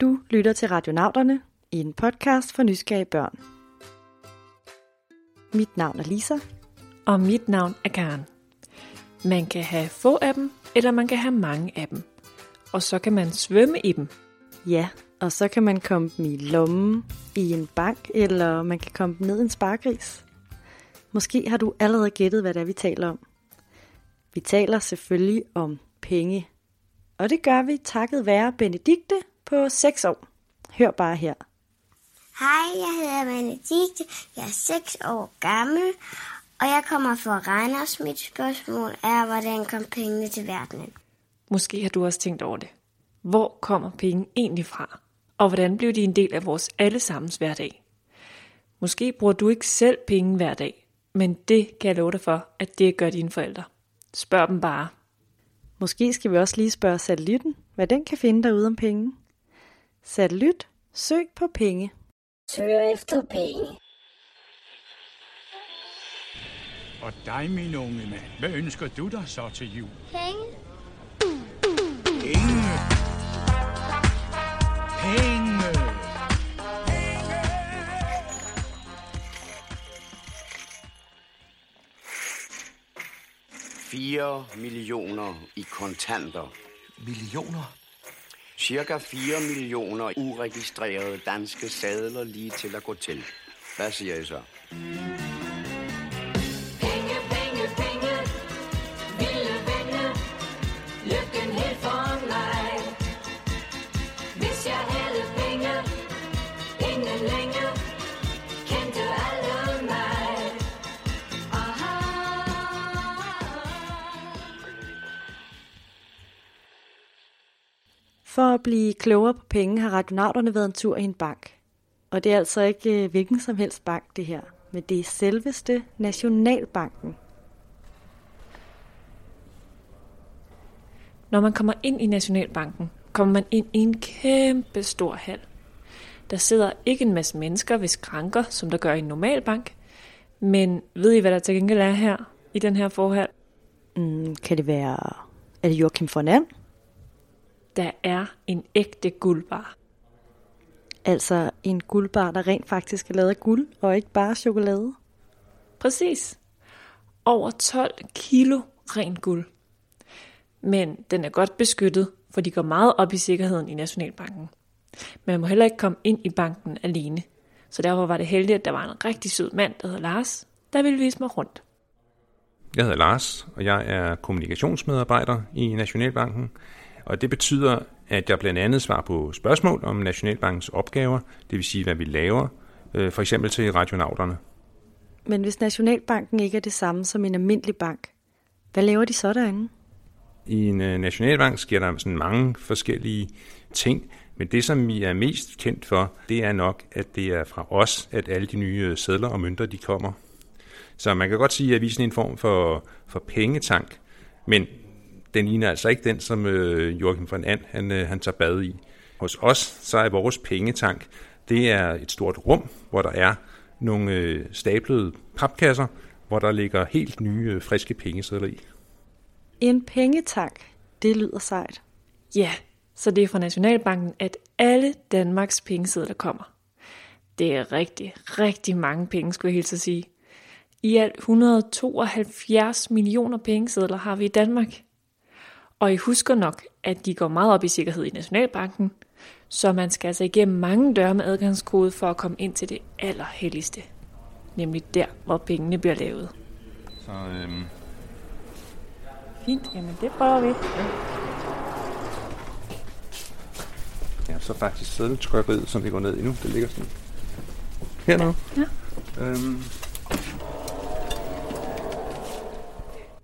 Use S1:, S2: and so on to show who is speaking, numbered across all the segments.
S1: Du lytter til Radionauterne i en podcast for nysgerrige børn. Mit navn er Lisa.
S2: Og mit navn er Karen. Man kan have få af dem, eller man kan have mange af dem. Og så kan man svømme i dem.
S1: Ja, og så kan man komme dem i lommen, i en bank, eller man kan komme dem ned i en spargris. Måske har du allerede gættet, hvad det er, vi taler om. Vi taler selvfølgelig om penge. Og det gør vi takket være Benedikte på 6 år. Hør bare her.
S3: Hej, jeg hedder Benedikte. Jeg er 6 år gammel, og jeg kommer fra Randers. Mit spørgsmål er, hvordan kom pengene til verdenen?
S2: Måske har du også tænkt over det. Hvor kommer penge egentlig fra? Og hvordan blev de en del af vores allesammens hverdag? Måske bruger du ikke selv penge hver dag, men det kan jeg love dig for, at det gør dine forældre. Spørg dem bare.
S1: Måske skal vi også lige spørge satellitten, hvad den kan finde derude om penge. Satellit, søg på penge.
S3: Søger efter penge.
S4: Og dig, min unge mand, hvad ønsker du dig så til jul?
S3: Penge?
S4: Penge! Penge!
S5: Fire millioner i kontanter.
S6: Millioner?
S5: Cirka 4 millioner uregistrerede danske sadler lige til at gå til. Hvad siger I så?
S7: For
S1: at blive klogere på penge har radionauterne været en tur i en bank. Og det er altså ikke øh, hvilken som helst bank det her, men det er selveste Nationalbanken.
S2: Når man kommer ind i Nationalbanken, kommer man ind i en kæmpe stor hal. Der sidder ikke en masse mennesker ved skranker, som der gør i en normal bank, men ved I, hvad der til gengæld er her i den her forhal?
S1: Mm, kan det være... Er det Joachim von And?
S2: Der er en ægte guldbar.
S1: Altså en guldbar, der rent faktisk er lavet af guld, og ikke bare chokolade.
S2: Præcis. Over 12 kilo rent guld. Men den er godt beskyttet, for de går meget op i sikkerheden i Nationalbanken. Men man må heller ikke komme ind i banken alene. Så derfor var det heldigt, at der var en rigtig sød mand, der hedder Lars, der ville vise mig rundt.
S6: Jeg hedder Lars, og jeg er kommunikationsmedarbejder i Nationalbanken. Og det betyder, at jeg blandt andet svarer på spørgsmål om Nationalbankens opgaver, det vil sige, hvad vi laver, øh, for eksempel til radionauterne.
S1: Men hvis Nationalbanken ikke er det samme som en almindelig bank, hvad laver de så derinde?
S6: I en øh, nationalbank sker der sådan mange forskellige ting, men det, som vi er mest kendt for, det er nok, at det er fra os, at alle de nye øh, sædler og mønter, de kommer. Så man kan godt sige, at vi er sådan en form for, for pengetank, men den ligner altså ikke den, som øh, Joachim von And, han, øh, han tager bad i. Hos os, så er vores pengetank, det er et stort rum, hvor der er nogle øh, stablede papkasser, hvor der ligger helt nye, øh, friske pengesedler i.
S1: En pengetank, det lyder sejt.
S2: Ja, så det er fra Nationalbanken, at alle Danmarks pengesedler kommer. Det er rigtig, rigtig mange penge, skulle jeg helt så sige. I alt 172 millioner pengesedler har vi i Danmark. Og I husker nok, at de går meget op i sikkerhed i Nationalbanken, så man skal altså igennem mange døre med adgangskode for at komme ind til det allerhelligste. Nemlig der, hvor pengene bliver lavet.
S6: Så øhm,
S2: Fint, jamen det prøver vi.
S6: ja, så faktisk sædeltrykkeriet, som vi går ned i nu, det ligger sådan hernede.
S2: Ja.
S6: Øhm,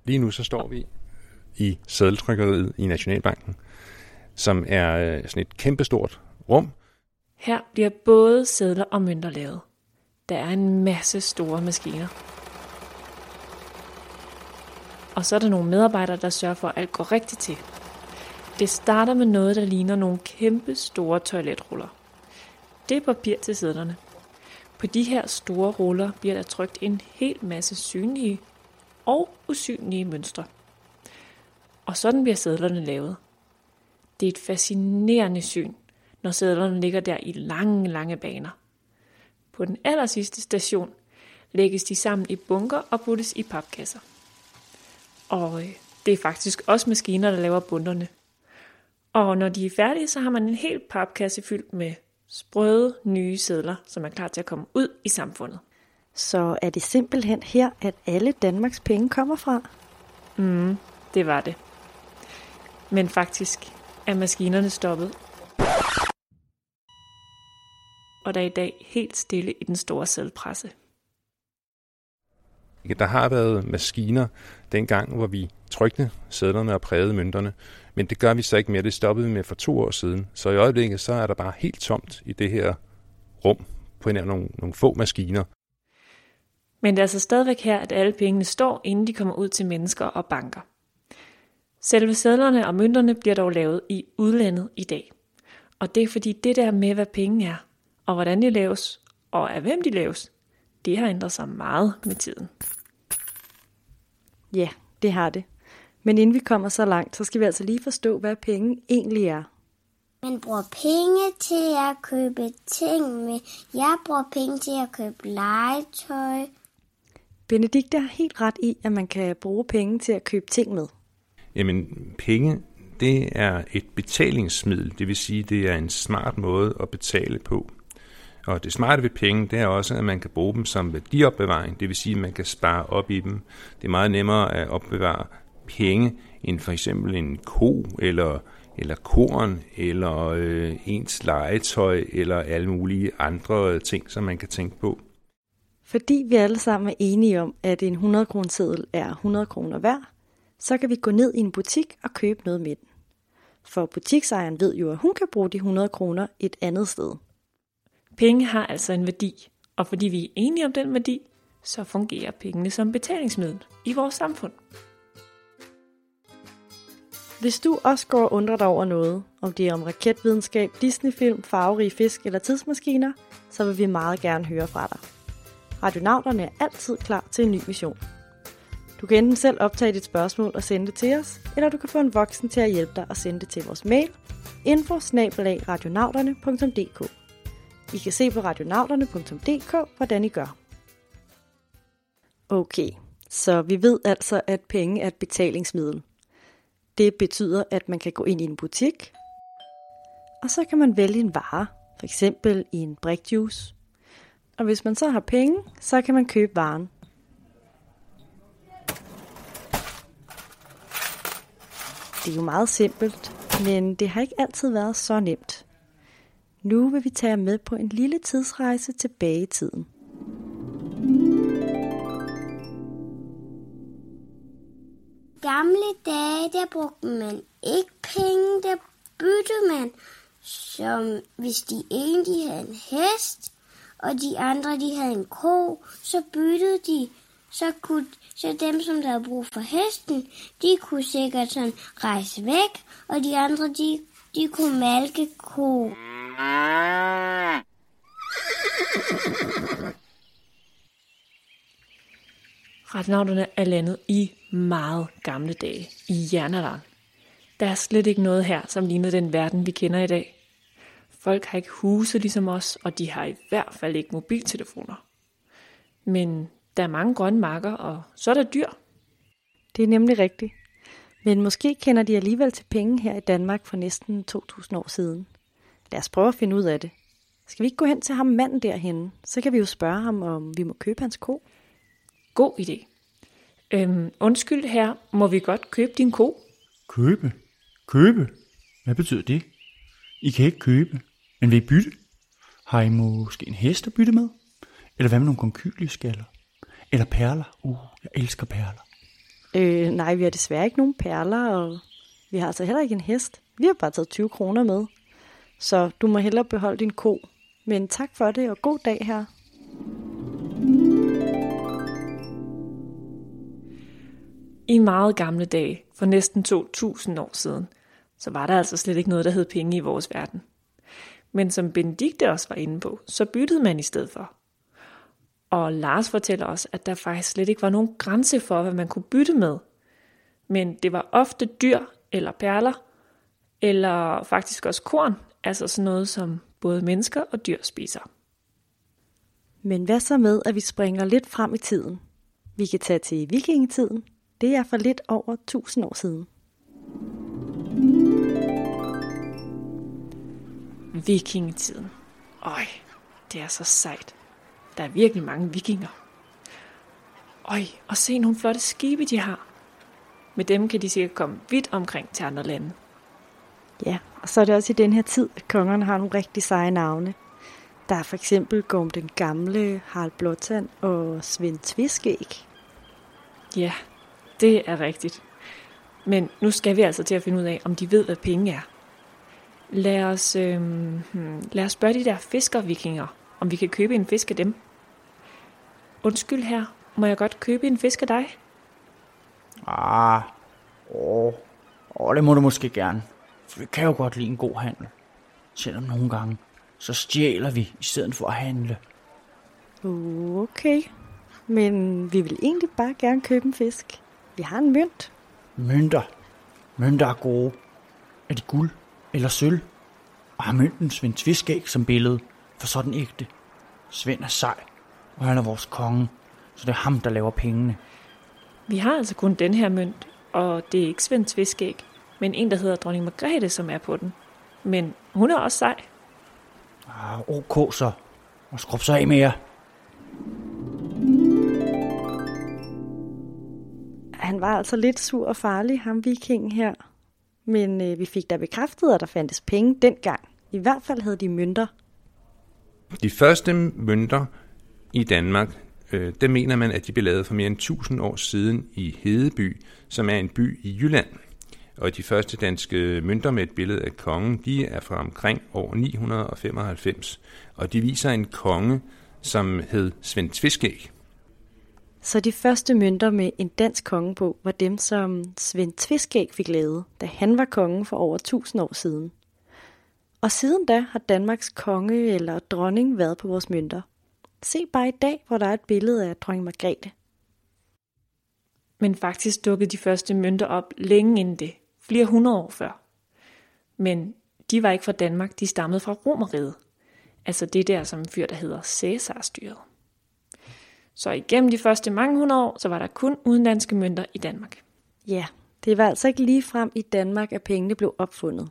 S6: lige nu så står vi i sædeltrykkeriet i Nationalbanken, som er øh, sådan et kæmpestort rum.
S2: Her bliver både sedler og mønter lavet. Der er en masse store maskiner. Og så er der nogle medarbejdere, der sørger for, at alt går rigtigt til. Det starter med noget, der ligner nogle kæmpe store toiletruller. Det er papir til sædlerne. På de her store ruller bliver der trykt en hel masse synlige og usynlige mønstre. Og sådan bliver sædlerne lavet. Det er et fascinerende syn, når sædlerne ligger der i lange, lange baner. På den aller sidste station lægges de sammen i bunker og puttes i papkasser. Og øh, det er faktisk også maskiner, der laver bunderne. Og når de er færdige, så har man en hel papkasse fyldt med sprøde nye sædler, som er klar til at komme ud i samfundet.
S1: Så er det simpelthen her, at alle Danmarks penge kommer fra?
S2: Mm, det var det. Men faktisk er maskinerne stoppet. Og der er i dag helt stille i den store sædpresse.
S6: Der har været maskiner dengang, hvor vi trykte sædlerne og prægede mønterne, men det gør vi så ikke mere. Det stoppede vi med for to år siden. Så i øjeblikket så er der bare helt tomt i det her rum på nær nogle, nogle få maskiner.
S2: Men det er altså stadigvæk her, at alle pengene står, inden de kommer ud til mennesker og banker. Selve sædlerne og mønterne bliver dog lavet i udlandet i dag. Og det er fordi det der med, hvad penge er, og hvordan de laves, og af hvem de laves, det har ændret sig meget med tiden.
S1: Ja, det har det. Men inden vi kommer så langt, så skal vi altså lige forstå, hvad penge egentlig er.
S3: Man bruger penge til at købe ting med. Jeg bruger penge til at købe legetøj.
S1: Benedikte har helt ret i, at man kan bruge penge til at købe ting med.
S6: Jamen, penge, det er et betalingsmiddel, det vil sige, det er en smart måde at betale på. Og det smarte ved penge, det er også, at man kan bruge dem som værdiopbevaring, det vil sige, at man kan spare op i dem. Det er meget nemmere at opbevare penge end for eksempel en ko eller, eller korn eller øh, ens legetøj eller alle mulige andre ting, som man kan tænke på.
S1: Fordi vi alle sammen er enige om, at en 100 kroner seddel er 100 kroner værd, så kan vi gå ned i en butik og købe noget med den. For butiksejeren ved jo, at hun kan bruge de 100 kroner et andet sted.
S2: Penge har altså en værdi, og fordi vi er enige om den værdi, så fungerer pengene som betalingsmiddel i vores samfund.
S1: Hvis du også går og undrer dig over noget, om det er om raketvidenskab, Disneyfilm, farverige fisk eller tidsmaskiner, så vil vi meget gerne høre fra dig. Radionauterne er altid klar til en ny mission. Du kan enten selv optage dit spørgsmål og sende det til os, eller du kan få en voksen til at hjælpe dig og sende det til vores mail info I kan se på radionauterne.dk, hvordan I gør. Okay, så vi ved altså, at penge er et betalingsmiddel. Det betyder, at man kan gå ind i en butik, og så kan man vælge en vare, for eksempel i en brikjuice. Og hvis man så har penge, så kan man købe varen. Det er jo meget simpelt, men det har ikke altid været så nemt. Nu vil vi tage jer med på en lille tidsrejse tilbage i tiden.
S3: Gamle dage, der brugte man ikke penge, der byttede man. Som hvis de ene de havde en hest, og de andre de havde en ko, så byttede de. Så, kunne, så dem, som der havde brug for hesten, de kunne sikkert sådan rejse væk, og de andre, de, de kunne malke ko.
S2: Retnavnerne er landet i meget gamle dage, i jernalderen. Der er slet ikke noget her, som ligner den verden, vi kender i dag. Folk har ikke huse ligesom os, og de har i hvert fald ikke mobiltelefoner. Men der er mange grønne marker, og så er der dyr.
S1: Det er nemlig rigtigt. Men måske kender de alligevel til penge her i Danmark for næsten 2000 år siden. Lad os prøve at finde ud af det. Skal vi ikke gå hen til ham manden derhenne? Så kan vi jo spørge ham, om vi må købe hans ko.
S2: God idé. Øhm, undskyld her, må vi godt købe din ko?
S8: Købe? Købe? Hvad betyder det? I kan ikke købe, men vil I bytte? Har I måske en hest at bytte med? Eller hvad med nogle konkyleskaller? Eller perler? Uh, jeg elsker perler.
S1: Øh, nej, vi har desværre ikke nogen perler, og vi har altså heller ikke en hest. Vi har bare taget 20 kroner med. Så du må hellere beholde din ko. Men tak for det, og god dag her.
S2: I meget gamle dage, for næsten 2000 år siden, så var der altså slet ikke noget, der hed penge i vores verden. Men som Benedikte også var inde på, så byttede man i stedet for. Og Lars fortæller os, at der faktisk slet ikke var nogen grænse for, hvad man kunne bytte med. Men det var ofte dyr eller perler, eller faktisk også korn altså sådan noget, som både mennesker og dyr spiser.
S1: Men hvad så med, at vi springer lidt frem i tiden? Vi kan tage til vikingetiden. Det er for lidt over 1000 år siden.
S2: Vikingetiden. Øj, det er så sejt. Der er virkelig mange vikinger. Øj, og se nogle flotte skibe, de har. Med dem kan de sikkert komme vidt omkring til andre lande.
S1: Ja, og så er det også i den her tid, at kongerne har nogle rigtig seje navne. Der er for eksempel Gorm den Gamle, Harald Blåtand og Svend Tviskæg.
S2: Ja, det er rigtigt. Men nu skal vi altså til at finde ud af, om de ved, hvad penge er. Lad os, hmm, lad os spørge de der fiskervikinger, om vi kan købe en fisk af dem. Undskyld her, må jeg godt købe en fisk af dig?
S8: Ah, åh, åh, det må du måske gerne. For vi kan jo godt lide en god handel. Selvom nogle gange, så stjæler vi i stedet for at handle.
S1: Okay, men vi vil egentlig bare gerne købe en fisk. Vi har en mønt.
S8: Mønter. Mønter er gode. Er de guld eller sølv? Og har mønten Svend Tviskæg som billede, for så er den ægte. Svend er sej, og han er vores konge, så det er ham, der laver pengene.
S2: Vi har altså kun den her mønt, og det er ikke Svend Tviskæg, men en, der hedder dronning Margrethe, som er på den. Men hun er også sej.
S8: Ah, ok så. Og skrub så af med jer.
S1: Han var altså lidt sur og farlig, ham vikingen her. Men øh, vi fik da bekræftet, at der fandtes penge dengang. I hvert fald havde de mønter.
S6: De første mønter i Danmark, øh, der mener man, at de blev lavet for mere end 1000 år siden i Hedeby, som er en by i Jylland. Og de første danske mønter med et billede af kongen, de er fra omkring år 995. Og de viser en konge, som hed Svend Tviskæg.
S1: Så de første mønter med en dansk konge på var dem, som Svend Tviskæg fik lavet, da han var konge for over 1000 år siden. Og siden da har Danmarks konge eller dronning været på vores mønter. Se bare i dag, hvor der er et billede af dronning Margrethe.
S2: Men faktisk dukkede de første mønter op længe inden det, flere hundrede år før. Men de var ikke fra Danmark, de stammede fra Romeriet. Altså det der, som en fyr, der hedder Cæsar-styret. Så igennem de første mange hundrede år, så var der kun udenlandske mønter i Danmark.
S1: Ja, det var altså ikke lige frem i Danmark, at pengene blev opfundet.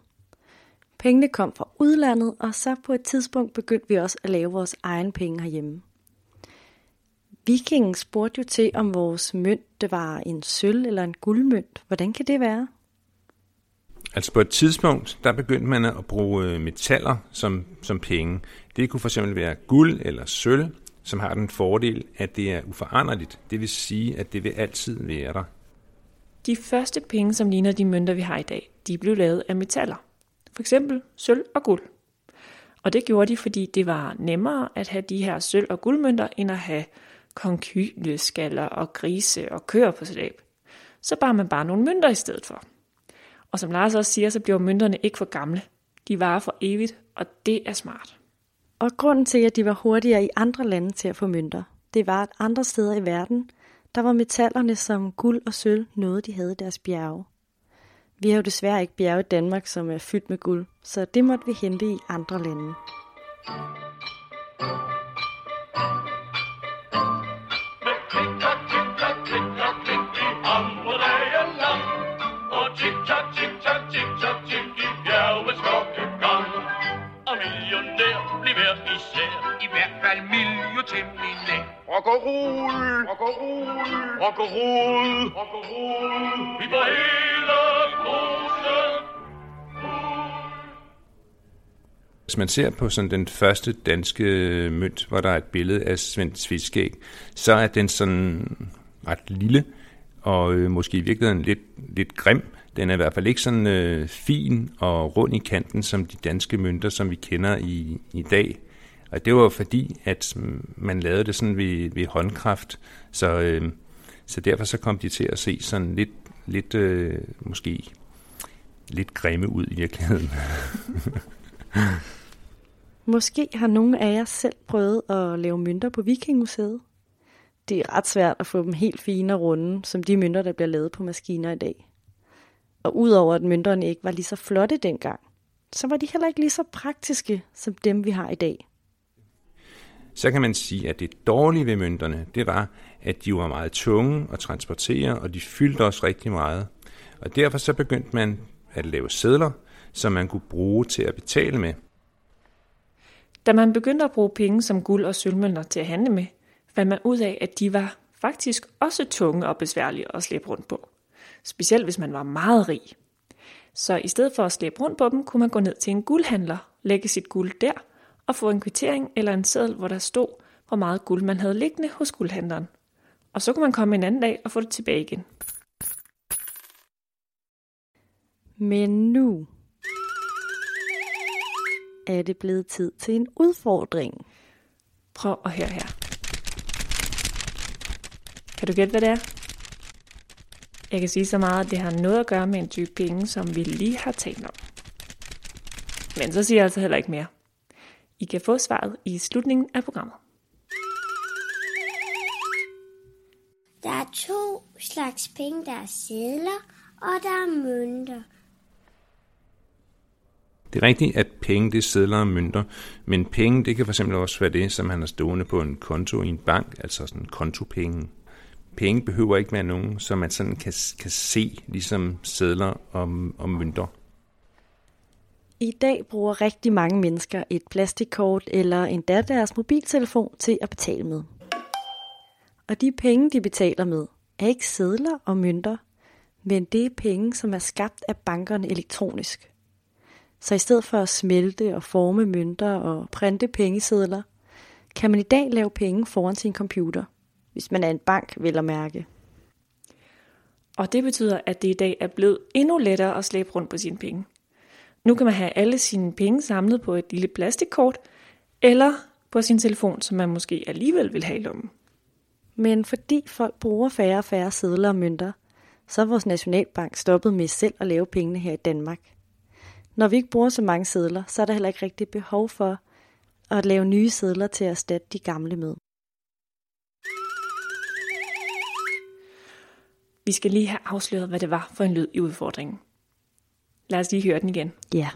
S1: Pengene kom fra udlandet, og så på et tidspunkt begyndte vi også at lave vores egen penge herhjemme. Vikingen spurgte jo til, om vores mønt det var en sølv eller en guldmønt. Hvordan kan det være?
S6: Altså på et tidspunkt, der begyndte man at bruge øh, metaller som, som penge. Det kunne fx være guld eller sølv, som har den fordel, at det er uforanderligt. Det vil sige, at det vil altid være der.
S2: De første penge, som ligner de mønter, vi har i dag, de blev lavet af metaller. For eksempel sølv og guld. Og det gjorde de, fordi det var nemmere at have de her sølv- og guldmønter, end at have konkyleskaller og grise og køer på slæb. Så bar man bare nogle mønter i stedet for. Og som Lars også siger, så bliver mønterne ikke for gamle. De varer for evigt, og det er smart.
S1: Og grunden til, at de var hurtigere i andre lande til at få mønter, det var, at andre steder i verden, der var metallerne som guld og sølv noget, de havde i deres bjerge. Vi har jo desværre ikke bjerge i Danmark, som er fyldt med guld, så det måtte vi hente i andre lande.
S9: Og tik-tak, tik-tak, tik-tak, tik bliver i hvert fald. Rock og roll, rock og roll, rock og roll, rock og roll. Vi får hele
S6: Hvis man ser på sådan den første danske øh, mønt, hvor der er et billede af Svend Tviskæg, så er den sådan ret lille, og øh, måske i virkeligheden lidt, lidt grim. Den er i hvert fald ikke sådan øh, fin og rund i kanten som de danske mønter, som vi kender i, i dag. Og det var fordi, at man lavede det sådan ved, ved håndkraft, så, øh, så derfor så kom de til at se sådan lidt, lidt øh, måske lidt grimme ud i virkeligheden.
S1: Måske har nogle af jer selv prøvet at lave mønter på Vikingmuseet. Det er ret svært at få dem helt fine og runde, som de mønter, der bliver lavet på maskiner i dag. Og udover at mønterne ikke var lige så flotte dengang, så var de heller ikke lige så praktiske som dem, vi har i dag.
S6: Så kan man sige, at det dårlige ved mønterne, det var, at de var meget tunge at transportere, og de fyldte også rigtig meget. Og derfor så begyndte man at lave sædler, som man kunne bruge til at betale med.
S2: Da man begyndte at bruge penge som guld og sølvmønter til at handle med, fandt man ud af, at de var faktisk også tunge og besværlige at slæbe rundt på. Specielt hvis man var meget rig. Så i stedet for at slæbe rundt på dem, kunne man gå ned til en guldhandler, lægge sit guld der, og få en kvittering eller en seddel, hvor der stod, hvor meget guld man havde liggende hos guldhandleren. Og så kunne man komme en anden dag og få det tilbage igen.
S1: Men nu er det blevet tid til en udfordring.
S2: Prøv at høre her. Kan du gætte, hvad det er? Jeg kan sige så meget, at det har noget at gøre med en type penge, som vi lige har talt om. Men så siger jeg altså heller ikke mere. I kan få svaret i slutningen af programmet.
S3: Der er to slags penge. Der er sædler, og der er mønter.
S6: Det er rigtigt, at penge det er sedler og mønter, men penge det kan fx også være det, som han har stående på en konto i en bank, altså sådan kontopenge. Penge behøver ikke være nogen, som man sådan kan, kan se, ligesom sedler og, og mønter.
S1: I dag bruger rigtig mange mennesker et plastikkort eller endda deres mobiltelefon til at betale med. Og de penge, de betaler med, er ikke sedler og mønter, men det er penge, som er skabt af bankerne elektronisk. Så i stedet for at smelte og forme mønter og printe pengesedler, kan man i dag lave penge foran sin computer, hvis man er en bank, vil at mærke.
S2: Og det betyder, at det i dag er blevet endnu lettere at slæbe rundt på sine penge. Nu kan man have alle sine penge samlet på et lille plastikkort, eller på sin telefon, som man måske alligevel vil have i lommen.
S1: Men fordi folk bruger færre og færre sedler og mønter, så er vores nationalbank stoppet med selv at lave pengene her i Danmark. Når vi ikke bruger så mange sedler, så er der heller ikke rigtig behov for at lave nye sedler til at erstatte de gamle med.
S2: Vi skal lige have afsløret, hvad det var for en lyd i udfordringen. Lad os lige høre den igen.
S1: Ja,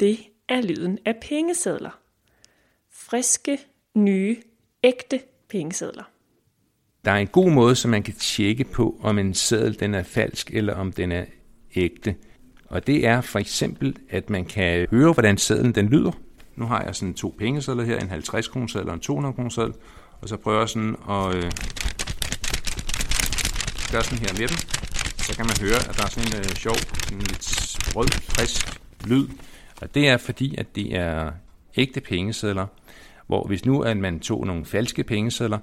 S2: Det er lyden af pengesedler. Friske, nye, ægte pengesedler.
S6: Der er en god måde, så man kan tjekke på, om en seddel den er falsk eller om den er ægte. Og det er for eksempel, at man kan høre, hvordan sedlen den lyder. Nu har jeg sådan to pengesedler her, en 50 kroner seddel og en 200 kroner seddel. Og så prøver jeg sådan at øh, gøre sådan her med dem. Så kan man høre, at der er sådan en øh, sjov, sådan lidt rød, frisk lyd. Og det er fordi, at det er ægte pengesedler. Hvor hvis nu at man tog nogle falske pengesedler,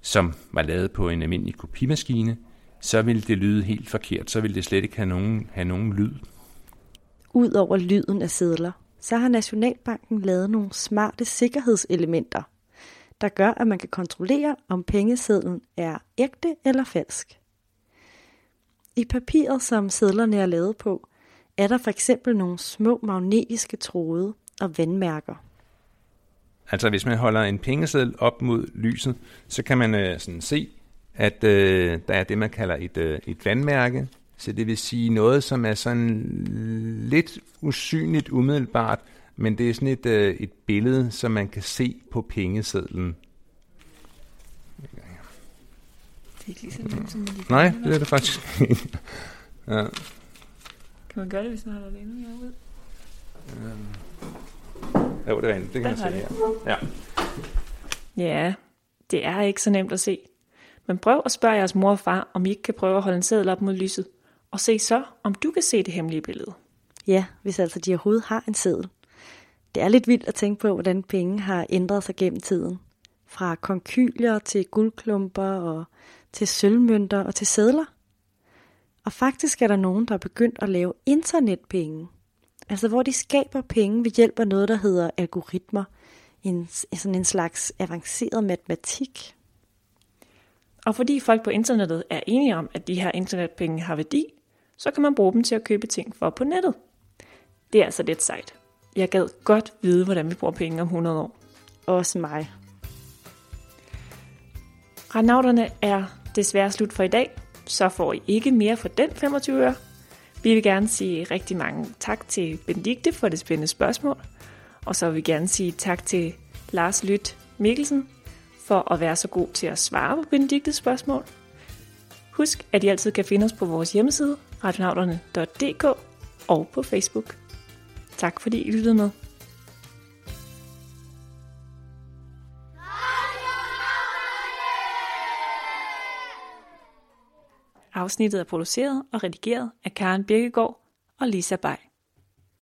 S6: som var lavet på en almindelig kopimaskine, så ville det lyde helt forkert. Så ville det slet ikke have nogen, have nogen lyd.
S1: Udover lyden af sedler, så har Nationalbanken lavet nogle smarte sikkerhedselementer, der gør, at man kan kontrollere, om pengesedlen er ægte eller falsk. I papiret, som sedlerne er lavet på, er der for eksempel nogle små magnetiske tråde og vandmærker.
S6: Altså hvis man holder en pengeseddel op mod lyset, så kan man øh, sådan se, at øh, der er det, man kalder et, øh, et vandmærke. Så det vil sige noget, som er sådan lidt usynligt umiddelbart, men det er sådan et, øh, et billede, som man kan se på pengesedlen.
S2: Det er ikke lige så nemt, som
S6: Nej, det er det faktisk ikke. ja.
S2: Kan man gøre det, hvis man holder det endnu ud?
S6: Jo, det er en, det kan
S2: Der
S6: man se
S2: var det.
S6: her. Ja.
S2: Ja, det er ikke så nemt at se. Men prøv at spørge jeres mor og far, om I ikke kan prøve at holde en seddel op mod lyset. Og se så, om du kan se det hemmelige billede.
S1: Ja, hvis altså de overhovedet har en seddel. Det er lidt vildt at tænke på, hvordan penge har ændret sig gennem tiden. Fra konkylier til guldklumper og til sølvmønter og til sedler. Og faktisk er der nogen, der er begyndt at lave internetpenge. Altså hvor de skaber penge ved hjælp af noget, der hedder algoritmer. En, sådan en slags avanceret matematik.
S2: Og fordi folk på internettet er enige om, at de her internetpenge har værdi, så kan man bruge dem til at købe ting for på nettet. Det er altså lidt sejt. Jeg gad godt vide, hvordan vi bruger penge om 100 år.
S1: Også mig.
S2: Renauterne er desværre slut for i dag, så får I ikke mere for den 25 øre. Vi vil gerne sige rigtig mange tak til Benedikte for det spændende spørgsmål. Og så vil vi gerne sige tak til Lars Lyt Mikkelsen for at være så god til at svare på Benediktes spørgsmål. Husk, at I altid kan finde os på vores hjemmeside, radionauterne.dk og på Facebook. Tak fordi I lyttede med. Afsnittet er produceret og redigeret af Karen Birkegaard og Lisa Bay.